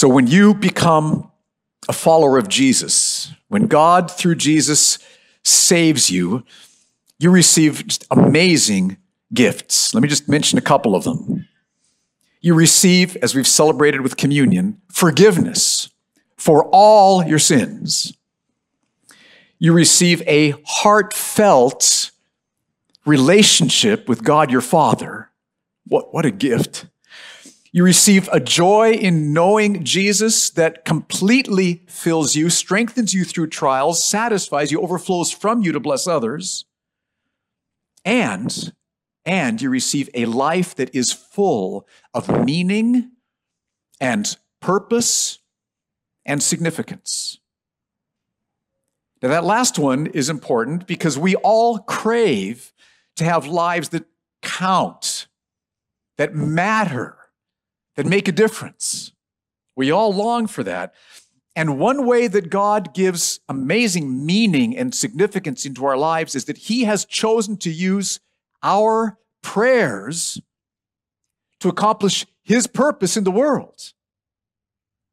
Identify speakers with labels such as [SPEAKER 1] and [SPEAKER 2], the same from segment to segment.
[SPEAKER 1] So when you become a follower of Jesus, when God through Jesus saves you, you receive amazing gifts. Let me just mention a couple of them. You receive, as we've celebrated with communion, forgiveness for all your sins. You receive a heartfelt relationship with God your Father. What, what a gift. You receive a joy in knowing Jesus that completely fills you, strengthens you through trials, satisfies you, overflows from you to bless others. And, and you receive a life that is full of meaning and purpose and significance. Now, that last one is important because we all crave to have lives that count, that matter that make a difference. We all long for that. And one way that God gives amazing meaning and significance into our lives is that He has chosen to use our prayers to accomplish His purpose in the world.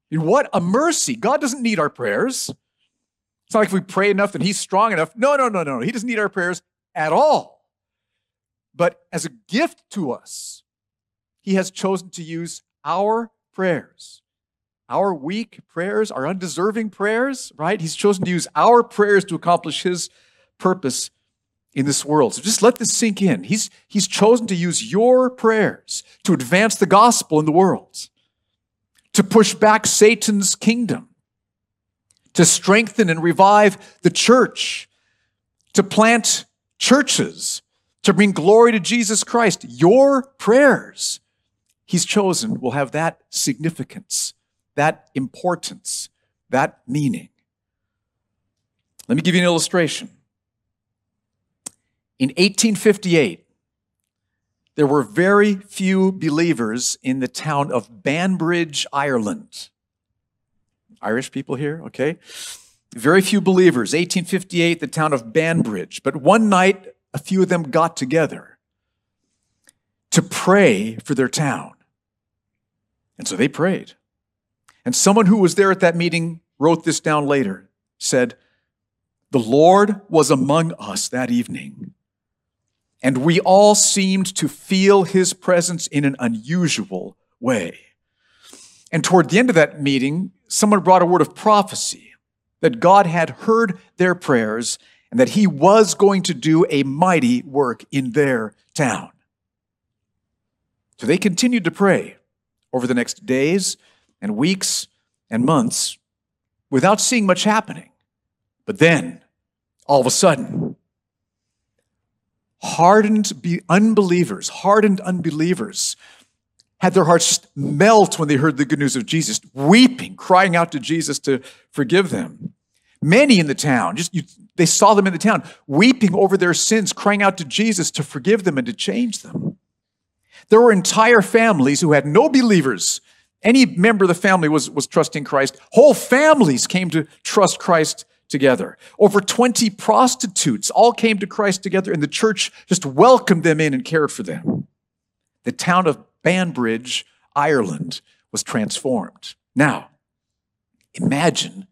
[SPEAKER 1] And what a mercy. God doesn't need our prayers. It's not like if we pray enough that He's strong enough. No, no, no, no. He doesn't need our prayers at all. But as a gift to us, He has chosen to use our prayers, our weak prayers, our undeserving prayers, right? He's chosen to use our prayers to accomplish his purpose in this world. So just let this sink in. He's, he's chosen to use your prayers to advance the gospel in the world, to push back Satan's kingdom, to strengthen and revive the church, to plant churches, to bring glory to Jesus Christ. Your prayers he's chosen will have that significance, that importance, that meaning. Let me give you an illustration. In 1858, there were very few believers in the town of Banbridge, Ireland. Irish people here, okay? Very few believers. 1858, the town of Banbridge. But one night, a few of them got together to pray for their town. And so they prayed. And someone who was there at that meeting wrote this down later, said, The Lord was among us that evening, and we all seemed to feel his presence in an unusual way. And toward the end of that meeting, someone brought a word of prophecy that God had heard their prayers and that he was going to do a mighty work in their town. So they continued to pray over the next days and weeks and months without seeing much happening. But then, all of a sudden, hardened unbelievers, hardened unbelievers, had their hearts just melt when they heard the good news of Jesus, weeping, crying out to Jesus to forgive them. Many in the town, just you, they saw them in the town, weeping over their sins, crying out to Jesus to forgive them and to change them. There were entire families who had no believers. Any member of the family was, was trusting Christ. Whole families came to trust Christ together. Over 20 prostitutes all came to Christ together, and the church just welcomed them in and cared for them. The town of Banbridge, Ireland, was transformed. Now, imagine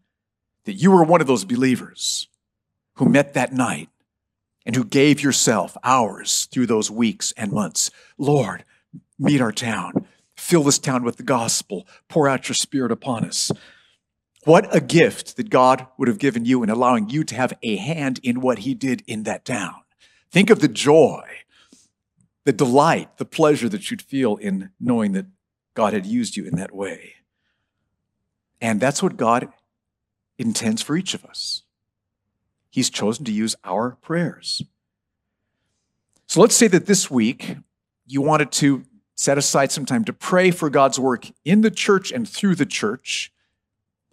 [SPEAKER 1] that you were one of those believers who met that night and who gave yourself hours through those weeks and months. Lord, meet our town. Fill this town with the gospel. Pour out your spirit upon us. What a gift that God would have given you in allowing you to have a hand in what he did in that town. Think of the joy, the delight, the pleasure that you'd feel in knowing that God had used you in that way. And that's what God intends for each of us. He's chosen to use our prayers. So let's say that this week you wanted to set aside some time to pray for God's work in the church and through the church.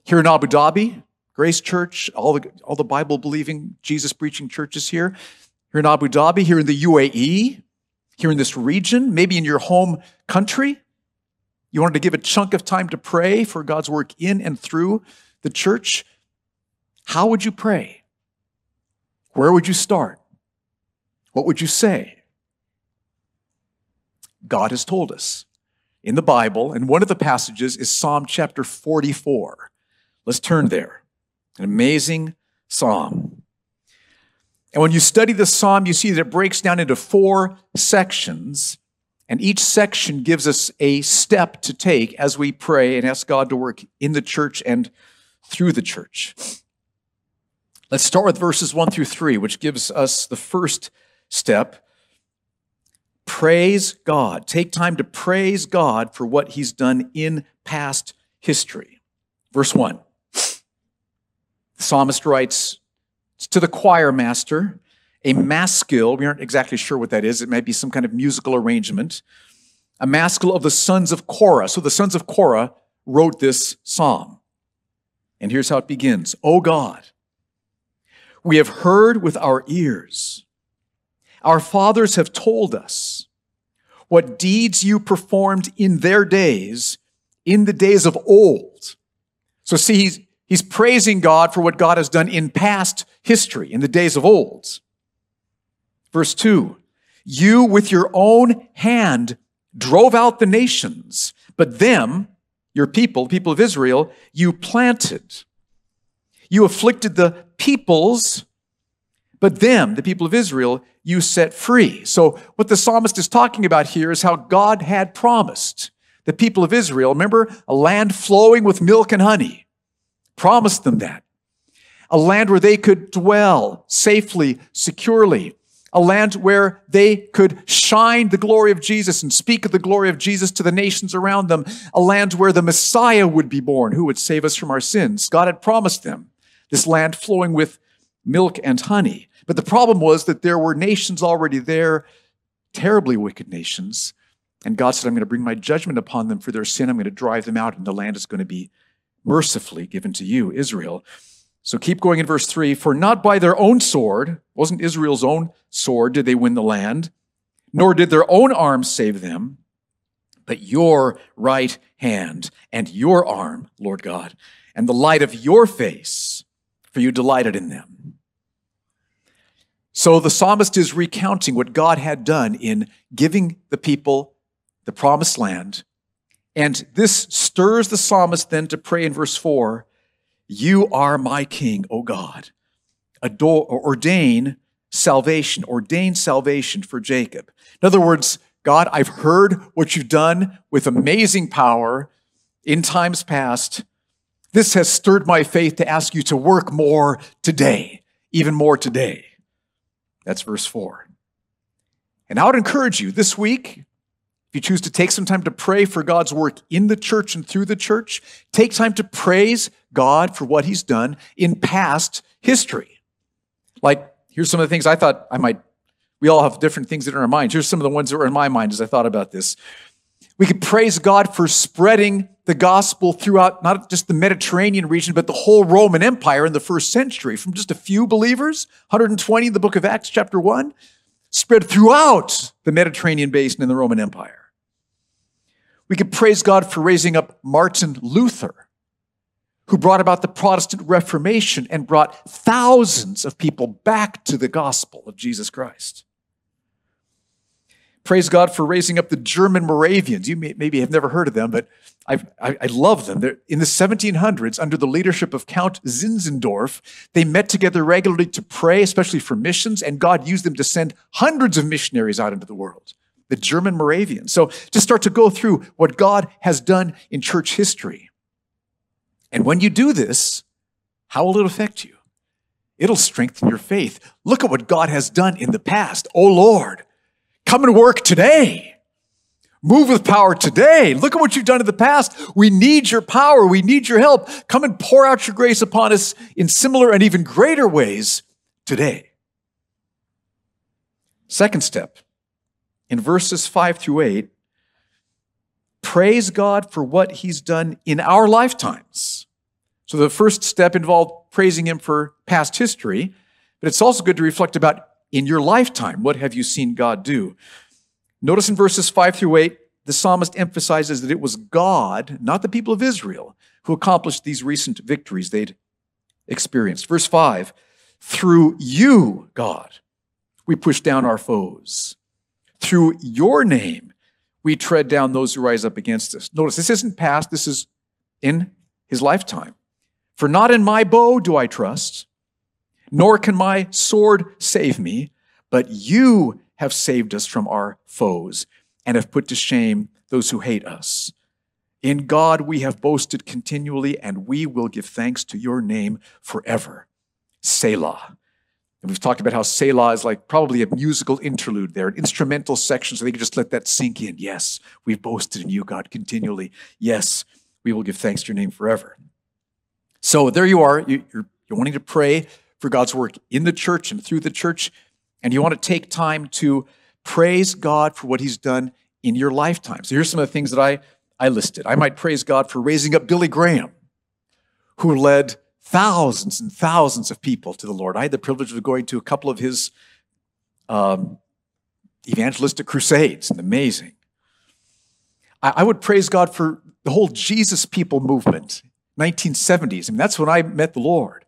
[SPEAKER 1] Here in Abu Dhabi, Grace Church, all the, all the Bible believing, Jesus preaching churches here. Here in Abu Dhabi, here in the UAE, here in this region, maybe in your home country. You wanted to give a chunk of time to pray for God's work in and through the church. How would you pray? Where would you start? What would you say? God has told us in the Bible, and one of the passages is Psalm chapter 44. Let's turn there. An amazing psalm. And when you study the psalm, you see that it breaks down into four sections, and each section gives us a step to take as we pray and ask God to work in the church and through the church. Let's start with verses 1 through 3, which gives us the first step. Praise God. Take time to praise God for what He's done in past history. Verse 1. The psalmist writes to the choir master, a maskil. We aren't exactly sure what that is. It might be some kind of musical arrangement. A maskil of the sons of Korah. So the sons of Korah wrote this psalm. And here's how it begins O God, we have heard with our ears. Our fathers have told us what deeds you performed in their days, in the days of old. So, see, he's, he's praising God for what God has done in past history, in the days of old. Verse 2 You with your own hand drove out the nations, but them, your people, people of Israel, you planted. You afflicted the peoples, but them, the people of Israel, you set free. So, what the psalmist is talking about here is how God had promised the people of Israel, remember, a land flowing with milk and honey, promised them that. A land where they could dwell safely, securely, a land where they could shine the glory of Jesus and speak of the glory of Jesus to the nations around them, a land where the Messiah would be born, who would save us from our sins. God had promised them this land flowing with milk and honey. But the problem was that there were nations already there, terribly wicked nations. And God said, I'm going to bring my judgment upon them for their sin. I'm going to drive them out, and the land is going to be mercifully given to you, Israel. So keep going in verse 3 For not by their own sword, wasn't Israel's own sword, did they win the land, nor did their own arm save them, but your right hand and your arm, Lord God, and the light of your face, for you delighted in them. So the psalmist is recounting what God had done in giving the people the promised land. And this stirs the psalmist then to pray in verse 4 You are my king, O God. Adore, ordain salvation, ordain salvation for Jacob. In other words, God, I've heard what you've done with amazing power in times past. This has stirred my faith to ask you to work more today, even more today. That's verse 4. And I would encourage you this week, if you choose to take some time to pray for God's work in the church and through the church, take time to praise God for what He's done in past history. Like, here's some of the things I thought I might, we all have different things that are in our minds. Here's some of the ones that were in my mind as I thought about this. We could praise God for spreading the gospel throughout not just the Mediterranean region, but the whole Roman Empire in the first century from just a few believers, 120 in the book of Acts, chapter 1, spread throughout the Mediterranean basin in the Roman Empire. We could praise God for raising up Martin Luther, who brought about the Protestant Reformation and brought thousands of people back to the gospel of Jesus Christ. Praise God for raising up the German Moravians. You may, maybe have never heard of them, but I, I love them. They're, in the 1700s, under the leadership of Count Zinzendorf, they met together regularly to pray, especially for missions, and God used them to send hundreds of missionaries out into the world. The German Moravians. So just start to go through what God has done in church history. And when you do this, how will it affect you? It'll strengthen your faith. Look at what God has done in the past. Oh Lord, Come and work today. Move with power today. Look at what you've done in the past. We need your power. We need your help. Come and pour out your grace upon us in similar and even greater ways today. Second step, in verses 5 through 8, praise God for what he's done in our lifetimes. So the first step involved praising him for past history, but it's also good to reflect about in your lifetime? What have you seen God do? Notice in verses 5 through 8, the psalmist emphasizes that it was God, not the people of Israel, who accomplished these recent victories they'd experienced. Verse 5 Through you, God, we push down our foes. Through your name, we tread down those who rise up against us. Notice this isn't past, this is in his lifetime. For not in my bow do I trust, nor can my sword save me, but you have saved us from our foes and have put to shame those who hate us. In God we have boasted continually, and we will give thanks to your name forever. Selah. And we've talked about how Selah is like probably a musical interlude there, an instrumental section, so they can just let that sink in. Yes, we've boasted in you, God, continually. Yes, we will give thanks to your name forever. So there you are. You're, you're wanting to pray for God's work in the church and through the church, and you want to take time to praise God for what he's done in your lifetime. So here's some of the things that I, I listed. I might praise God for raising up Billy Graham, who led thousands and thousands of people to the Lord. I had the privilege of going to a couple of his um, evangelistic crusades, and amazing. I, I would praise God for the whole Jesus People movement, 1970s. I mean, that's when I met the Lord.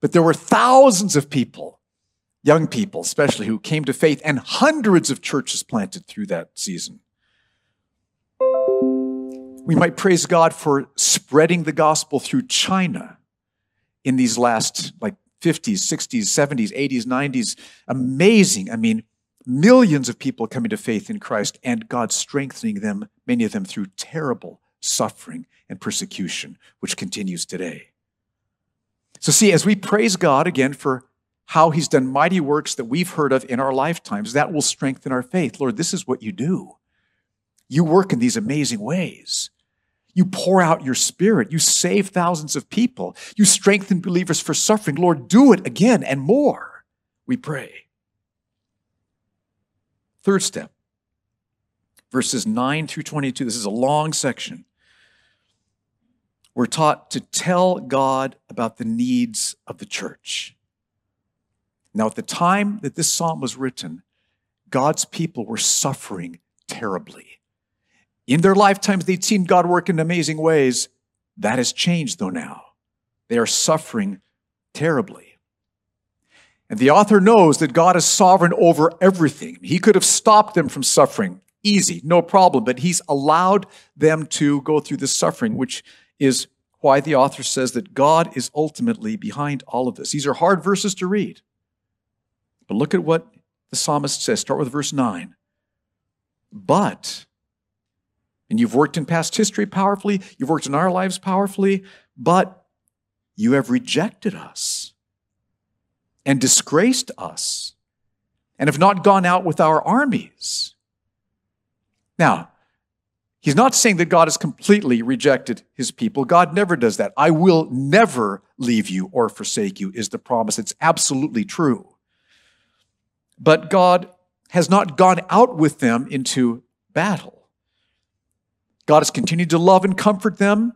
[SPEAKER 1] But there were thousands of people, young people especially, who came to faith, and hundreds of churches planted through that season. We might praise God for spreading the gospel through China in these last like 50s, 60s, 70s, 80s, 90s. Amazing. I mean, millions of people coming to faith in Christ and God strengthening them, many of them through terrible suffering and persecution, which continues today. So, see, as we praise God again for how He's done mighty works that we've heard of in our lifetimes, that will strengthen our faith. Lord, this is what you do. You work in these amazing ways. You pour out your spirit. You save thousands of people. You strengthen believers for suffering. Lord, do it again and more, we pray. Third step, verses 9 through 22. This is a long section. We're taught to tell God about the needs of the church. Now, at the time that this psalm was written, God's people were suffering terribly. In their lifetimes, they'd seen God work in amazing ways. That has changed, though, now. They are suffering terribly. And the author knows that God is sovereign over everything. He could have stopped them from suffering. Easy, no problem. But He's allowed them to go through this suffering, which is why the author says that God is ultimately behind all of this. These are hard verses to read. But look at what the psalmist says. Start with verse 9. But and you've worked in past history powerfully, you've worked in our lives powerfully, but you have rejected us and disgraced us and have not gone out with our armies. Now, he's not saying that God has completely rejected his people. God never does that. I will never leave you or forsake you, is the promise. It's absolutely true. But God has not gone out with them into battle. God has continued to love and comfort them,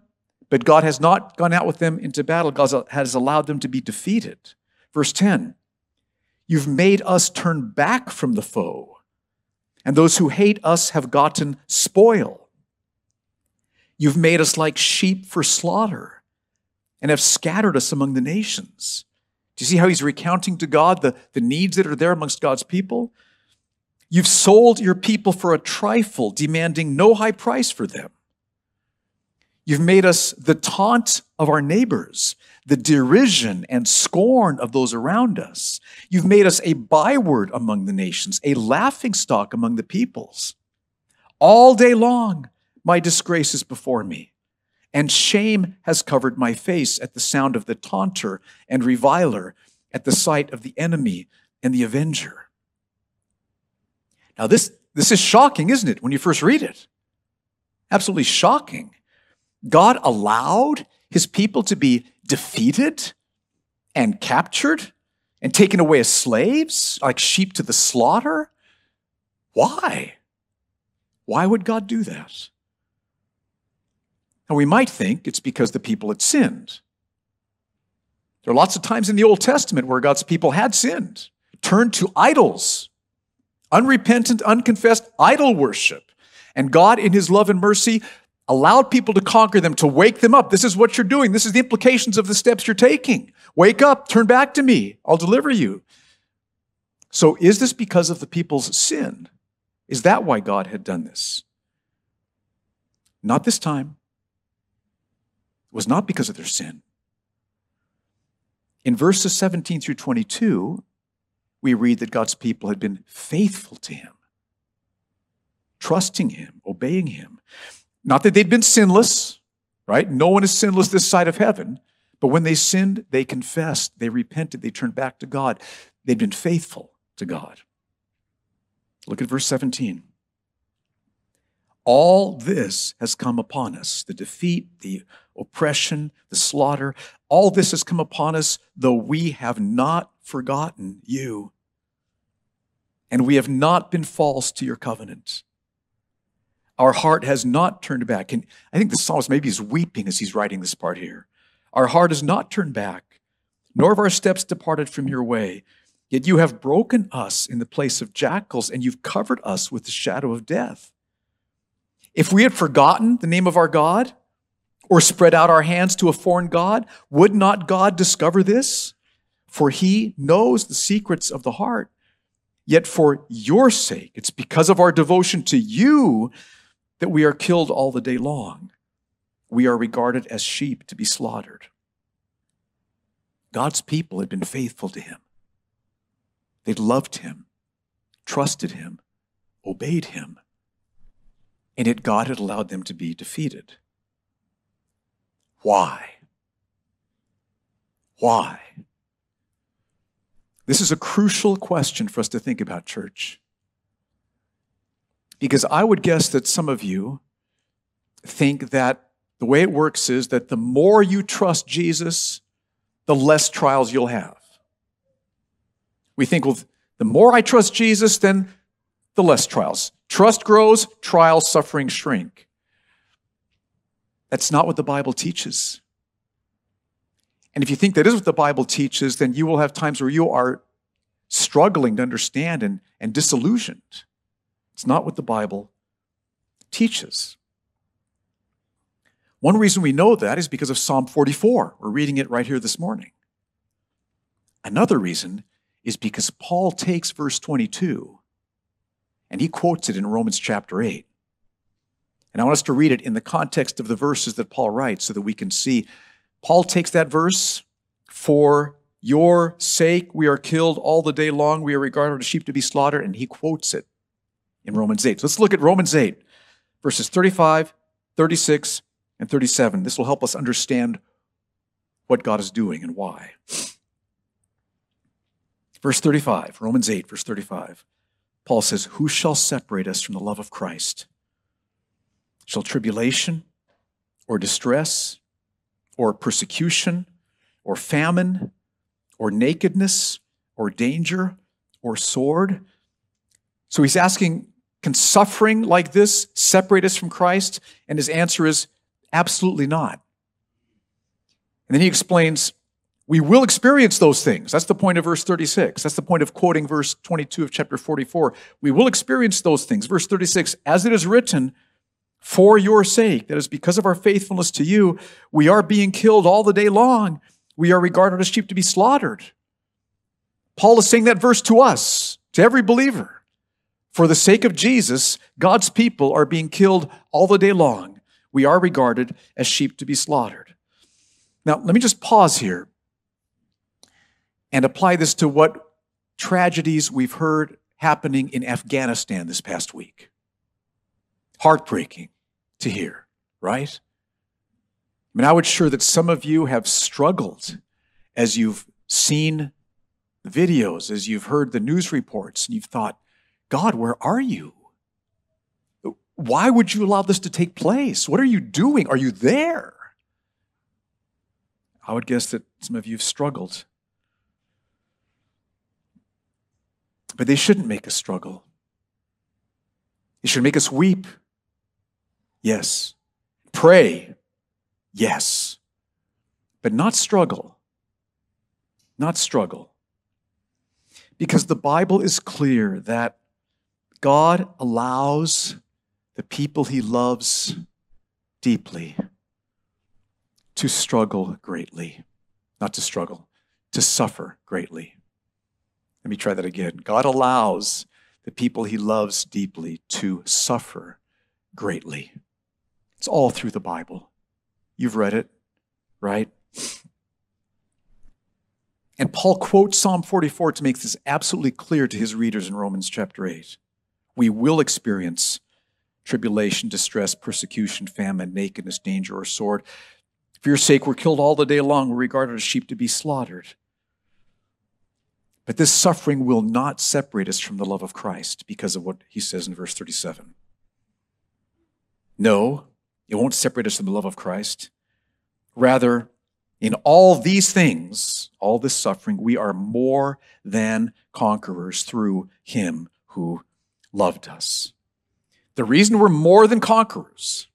[SPEAKER 1] but God has not gone out with them into battle. God has allowed them to be defeated. Verse 10 You've made us turn back from the foe, and those who hate us have gotten spoil. You've made us like sheep for slaughter and have scattered us among the nations. Do you see how he's recounting to God the, the needs that are there amongst God's people? You've sold your people for a trifle, demanding no high price for them. You've made us the taunt of our neighbors, the derision and scorn of those around us. You've made us a byword among the nations, a laughing stock among the peoples. All day long, my disgrace is before me, and shame has covered my face at the sound of the taunter and reviler, at the sight of the enemy and the avenger. Now, this, this is shocking, isn't it, when you first read it? Absolutely shocking. God allowed his people to be defeated and captured and taken away as slaves, like sheep to the slaughter. Why? Why would God do that? And we might think it's because the people had sinned. There are lots of times in the Old Testament where God's people had sinned, turned to idols, unrepentant, unconfessed idol worship. And God, in His love and mercy, allowed people to conquer them, to wake them up. This is what you're doing. This is the implications of the steps you're taking. Wake up, turn back to me. I'll deliver you. So, is this because of the people's sin? Is that why God had done this? Not this time. Was not because of their sin. In verses 17 through 22, we read that God's people had been faithful to him, trusting him, obeying him. Not that they'd been sinless, right? No one is sinless this side of heaven. But when they sinned, they confessed, they repented, they turned back to God. They'd been faithful to God. Look at verse 17. All this has come upon us the defeat, the oppression, the slaughter. All this has come upon us, though we have not forgotten you. And we have not been false to your covenant. Our heart has not turned back. And I think the psalmist maybe is weeping as he's writing this part here. Our heart has not turned back, nor have our steps departed from your way. Yet you have broken us in the place of jackals, and you've covered us with the shadow of death. If we had forgotten the name of our God or spread out our hands to a foreign God, would not God discover this? For he knows the secrets of the heart. Yet for your sake, it's because of our devotion to you that we are killed all the day long. We are regarded as sheep to be slaughtered. God's people had been faithful to him. They'd loved him, trusted him, obeyed him and yet God had allowed them to be defeated. Why? Why? This is a crucial question for us to think about, church. Because I would guess that some of you think that the way it works is that the more you trust Jesus, the less trials you'll have. We think, well, the more I trust Jesus, then the less trials. Trust grows, trials, suffering shrink. That's not what the Bible teaches. And if you think that is what the Bible teaches, then you will have times where you are struggling to understand and, and disillusioned. It's not what the Bible teaches. One reason we know that is because of Psalm 44. We're reading it right here this morning. Another reason is because Paul takes verse 22 and he quotes it in Romans chapter 8. And I want us to read it in the context of the verses that Paul writes so that we can see. Paul takes that verse, for your sake we are killed all the day long, we are regarded as sheep to be slaughtered, and he quotes it in Romans 8. So let's look at Romans 8, verses 35, 36, and 37. This will help us understand what God is doing and why. Verse 35, Romans 8, verse 35. Paul says, Who shall separate us from the love of Christ? Shall tribulation or distress or persecution or famine or nakedness or danger or sword? So he's asking, Can suffering like this separate us from Christ? And his answer is, Absolutely not. And then he explains, we will experience those things. That's the point of verse 36. That's the point of quoting verse 22 of chapter 44. We will experience those things. Verse 36 As it is written, for your sake, that is because of our faithfulness to you, we are being killed all the day long. We are regarded as sheep to be slaughtered. Paul is saying that verse to us, to every believer. For the sake of Jesus, God's people are being killed all the day long. We are regarded as sheep to be slaughtered. Now, let me just pause here and apply this to what tragedies we've heard happening in Afghanistan this past week. Heartbreaking to hear, right? I mean, I would sure that some of you have struggled as you've seen videos, as you've heard the news reports, and you've thought, God, where are you? Why would you allow this to take place? What are you doing? Are you there? I would guess that some of you have struggled But they shouldn't make us struggle. They should make us weep. Yes. Pray. Yes. But not struggle. Not struggle. Because the Bible is clear that God allows the people he loves deeply to struggle greatly. Not to struggle, to suffer greatly. Let me try that again. God allows the people he loves deeply to suffer greatly. It's all through the Bible. You've read it, right? And Paul quotes Psalm 44 to make this absolutely clear to his readers in Romans chapter 8. We will experience tribulation, distress, persecution, famine, nakedness, danger, or sword. For your sake, we're killed all the day long. We're regarded as sheep to be slaughtered. But this suffering will not separate us from the love of Christ because of what he says in verse 37. No, it won't separate us from the love of Christ. Rather, in all these things, all this suffering, we are more than conquerors through him who loved us. The reason we're more than conquerors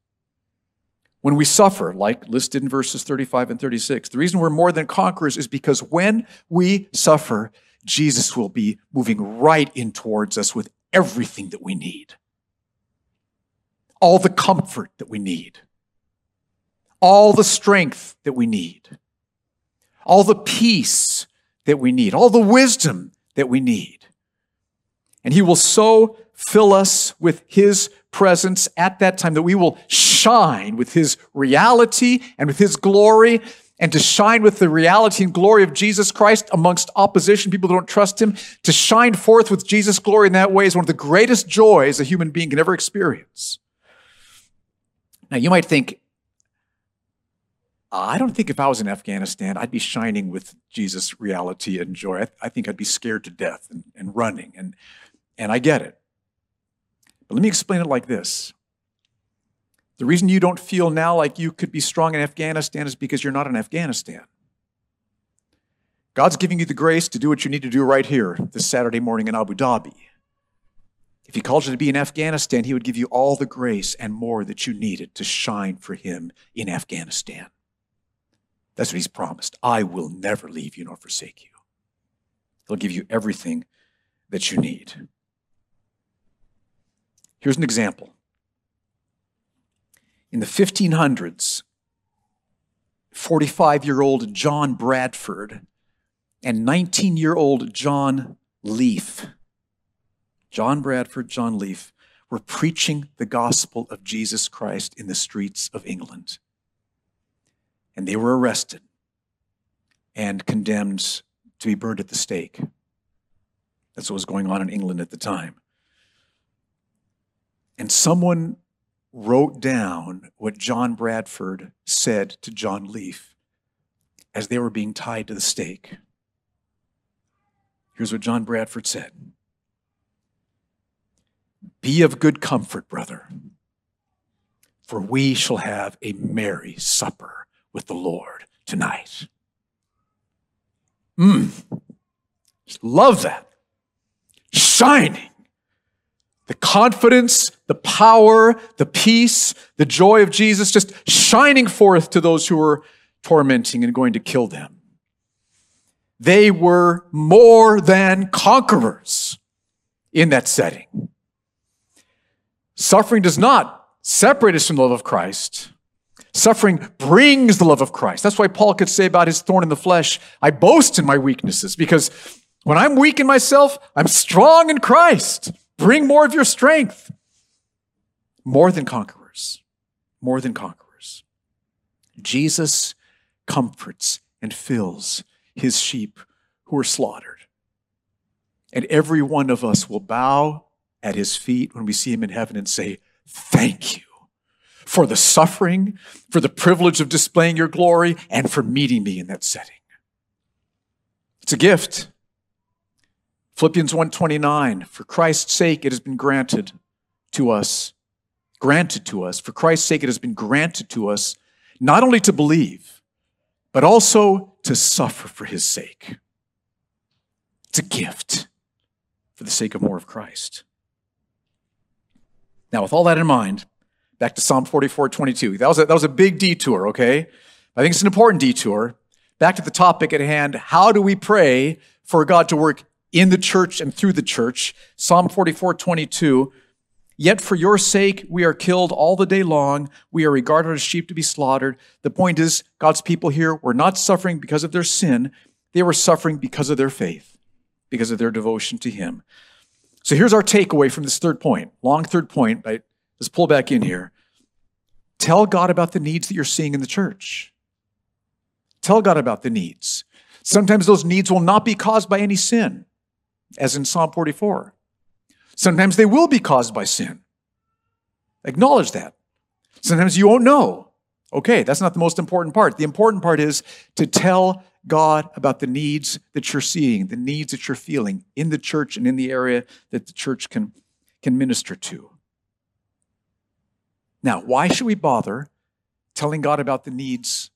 [SPEAKER 1] when we suffer, like listed in verses 35 and 36, the reason we're more than conquerors is because when we suffer, Jesus will be moving right in towards us with everything that we need. All the comfort that we need, all the strength that we need, all the peace that we need, all the wisdom that we need. And He will so fill us with His presence at that time that we will shine with His reality and with His glory and to shine with the reality and glory of Jesus Christ amongst opposition, people who don't trust him, to shine forth with Jesus' glory in that way is one of the greatest joys a human being can ever experience. Now, you might think, uh, I don't think if I was in Afghanistan, I'd be shining with Jesus' reality and joy. I, th- I think I'd be scared to death and, and running, and, and I get it. But let me explain it like this the reason you don't feel now like you could be strong in Afghanistan is because you're not in Afghanistan. God's giving you the grace to do what you need to do right here this Saturday morning in Abu Dhabi. If He called you to be in Afghanistan, He would give you all the grace and more that you needed to shine for Him in Afghanistan. That's what He's promised. I will never leave you nor forsake you. He'll give you everything that you need. Here's an example in the 1500s, 45 year old John Bradford and 19 year old John Leaf, John Bradford, John Leaf, were preaching the gospel of Jesus Christ in the streets of England. And they were arrested and condemned to be burned at the stake. That's what was going on in England at the time. And someone wrote down what John Bradford said to John Leaf as they were being tied to the stake. Here's what John Bradford said Be of good comfort, brother, for we shall have a merry supper with the Lord tonight. Mmm. Love that. Shining the confidence, the power, the peace, the joy of Jesus just shining forth to those who were tormenting and going to kill them. They were more than conquerors in that setting. Suffering does not separate us from the love of Christ. Suffering brings the love of Christ. That's why Paul could say about his thorn in the flesh, I boast in my weaknesses, because when I'm weak in myself, I'm strong in Christ. Bring more of your strength. More than conquerors. More than conquerors. Jesus comforts and fills his sheep who are slaughtered. And every one of us will bow at his feet when we see him in heaven and say, Thank you for the suffering, for the privilege of displaying your glory, and for meeting me in that setting. It's a gift. Philippians 1:29 For Christ's sake it has been granted to us granted to us for Christ's sake it has been granted to us not only to believe but also to suffer for his sake. It's a gift for the sake of more of Christ. Now with all that in mind, back to Psalm 44:22. That was a, that was a big detour, okay? I think it's an important detour. Back to the topic at hand, how do we pray for God to work in the church and through the church. Psalm 44 22. Yet for your sake we are killed all the day long. We are regarded as sheep to be slaughtered. The point is, God's people here were not suffering because of their sin, they were suffering because of their faith, because of their devotion to Him. So here's our takeaway from this third point, long third point. Let's pull back in here. Tell God about the needs that you're seeing in the church. Tell God about the needs. Sometimes those needs will not be caused by any sin, as in Psalm 44. Sometimes they will be caused by sin. Acknowledge that. Sometimes you won't know. Okay, that's not the most important part. The important part is to tell God about the needs that you're seeing, the needs that you're feeling in the church and in the area that the church can, can minister to. Now, why should we bother telling God about the needs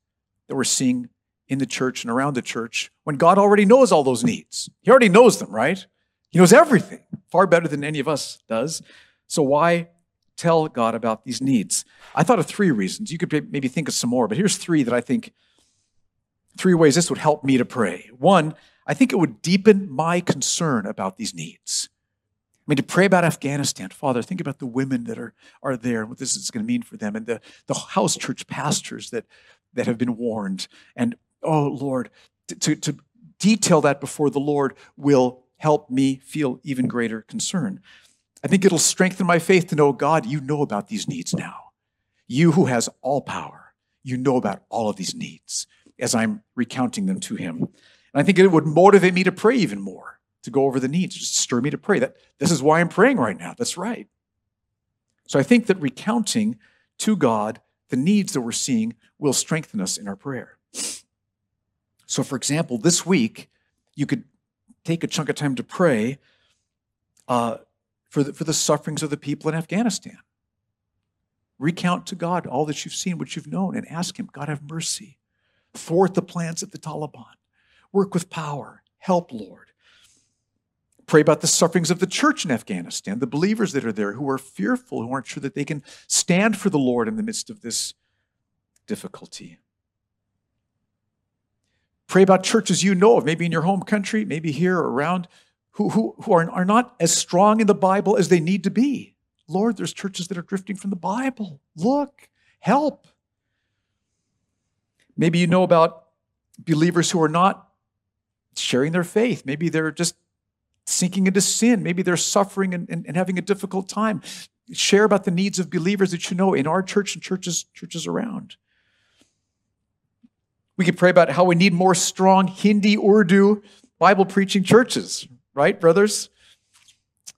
[SPEAKER 1] that we're seeing in the church and around the church when God already knows all those needs? He already knows them, right? He knows everything far better than any of us does. So why tell God about these needs? I thought of three reasons. You could maybe think of some more, but here's three that I think three ways this would help me to pray. One, I think it would deepen my concern about these needs. I mean, to pray about Afghanistan, Father, think about the women that are, are there and what this is going to mean for them, and the, the house church pastors that, that have been warned. And oh, Lord, to, to detail that before the Lord will help me feel even greater concern. I think it'll strengthen my faith to know, God, you know about these needs now. You who has all power, you know about all of these needs as I'm recounting them to Him. And I think it would motivate me to pray even more to go over the needs, just stir me to pray. That this is why I'm praying right now. That's right. So I think that recounting to God the needs that we're seeing will strengthen us in our prayer. So, for example, this week you could take a chunk of time to pray uh, for the, for the sufferings of the people in Afghanistan. Recount to God all that you've seen, what you've known, and ask Him, God, have mercy. Thwart the plans of the Taliban. Work with power. Help, Lord. Pray about the sufferings of the church in Afghanistan, the believers that are there who are fearful, who aren't sure that they can stand for the Lord in the midst of this difficulty. Pray about churches you know of, maybe in your home country, maybe here or around, who, who, who are, are not as strong in the Bible as they need to be. Lord, there's churches that are drifting from the Bible. Look, help. Maybe you know about believers who are not sharing their faith. Maybe they're just sinking into sin. Maybe they're suffering and, and, and, having a difficult time. Share about the needs of believers that you know in our church and churches, churches around. We could pray about how we need more strong Hindi, Urdu, Bible preaching churches, right, brothers?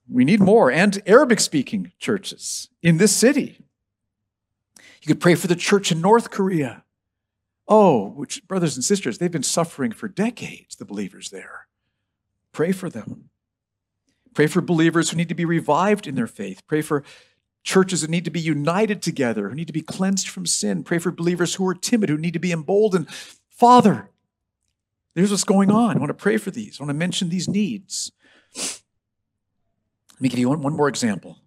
[SPEAKER 1] We need more, and Arabic speaking churches in this city. You could pray for the church in North Korea. Oh, which, brothers and sisters, they've been suffering for decades, the believers there. Pray for them. Pray for believers who need to be revived in their faith. Pray for churches that need to be united together, who need to be cleansed from sin. Pray for believers who are timid, who need to be emboldened. Father, there's what's going on. I want to pray for these. I want to mention these needs. Let me give you one, one more example.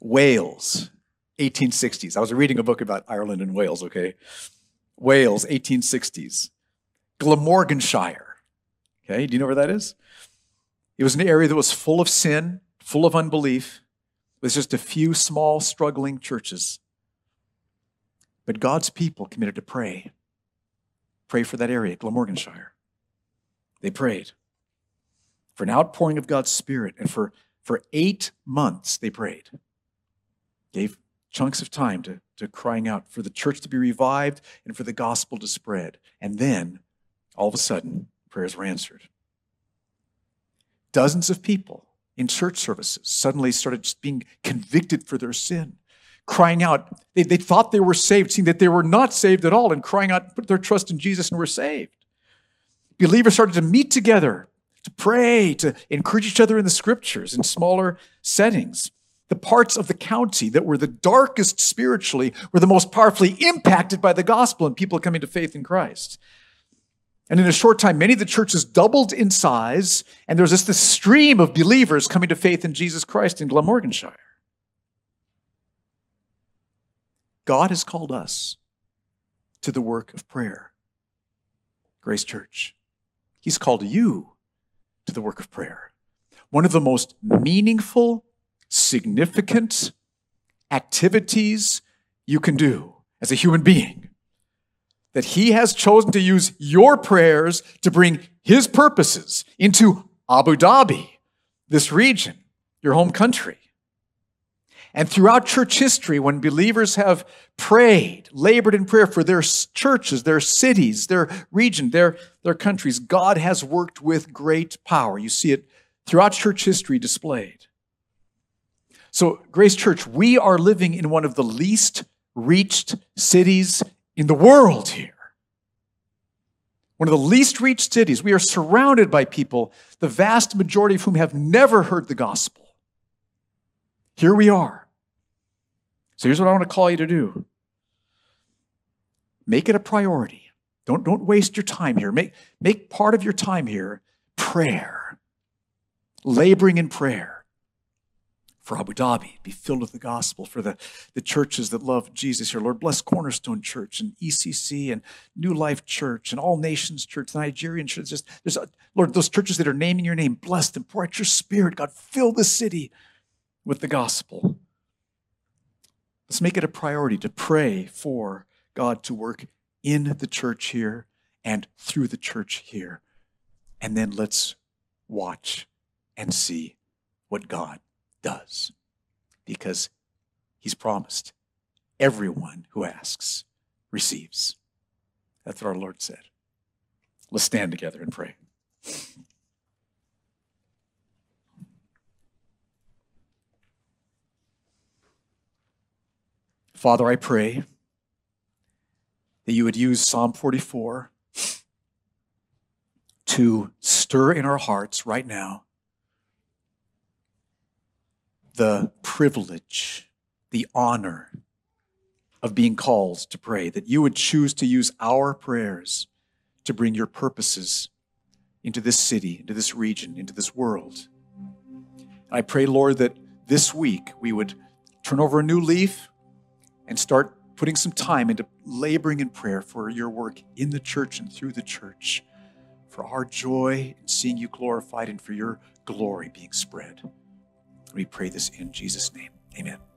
[SPEAKER 1] Wales, 1860s. I was reading a book about Ireland and Wales, okay? Wales, 1860s. Glamorganshire. Okay, do you know where that is? It was an area that was full of sin, full of unbelief, with just a few small, struggling churches. But God's people committed to pray. Pray for that area, Glamorganshire. They prayed for an outpouring of God's Spirit, and for, for eight months they prayed. Gave chunks of time to, to crying out for the church to be revived and for the gospel to spread. And then, all of a sudden, prayers were answered dozens of people in church services suddenly started just being convicted for their sin, crying out. They, they thought they were saved, seeing that they were not saved at all, and crying out, put their trust in Jesus and were saved. Believers started to meet together, to pray, to encourage each other in the scriptures in smaller settings. The parts of the county that were the darkest spiritually were the most powerfully impacted by the gospel and people coming to faith in Christ. And in a short time, many of the churches doubled in size, and there was just this stream of believers coming to faith in Jesus Christ in Glamorganshire. God has called us to the work of prayer. Grace Church. He's called you to the work of prayer. One of the most meaningful, significant activities you can do as a human being that He has chosen to use your prayers to bring His purposes into Abu Dhabi, this region, your home country. And throughout church history, when believers have prayed, labored in prayer for their churches, their cities, their region, their, their countries, God has worked with great power. You see it throughout church history displayed. So, Grace Church, we are living in one of the least reached cities in the world here. One of the least reached cities. We are surrounded by people, the vast majority of whom have never heard the gospel. Here we are. So here's what I want to call you to do make it a priority. Don't, don't waste your time here. Make, make part of your time here prayer, laboring in prayer for Abu Dhabi, be filled with the gospel, for the, the churches that love Jesus here. Lord, bless Cornerstone Church and ECC and New Life Church and All Nations Church, the Nigerian Church. Just, there's a, Lord, those churches that are naming your name, bless them. Pour out your spirit, God. Fill the city with the gospel. Let's make it a priority to pray for God to work in the church here and through the church here. And then let's watch and see what God does. Because He's promised everyone who asks receives. That's what our Lord said. Let's stand together and pray. Father, I pray that you would use Psalm 44 to stir in our hearts right now the privilege, the honor of being called to pray, that you would choose to use our prayers to bring your purposes into this city, into this region, into this world. I pray, Lord, that this week we would turn over a new leaf and start putting some time into laboring in prayer for your work in the church and through the church, for our joy in seeing you glorified and for your glory being spread. We pray this in Jesus' name. Amen.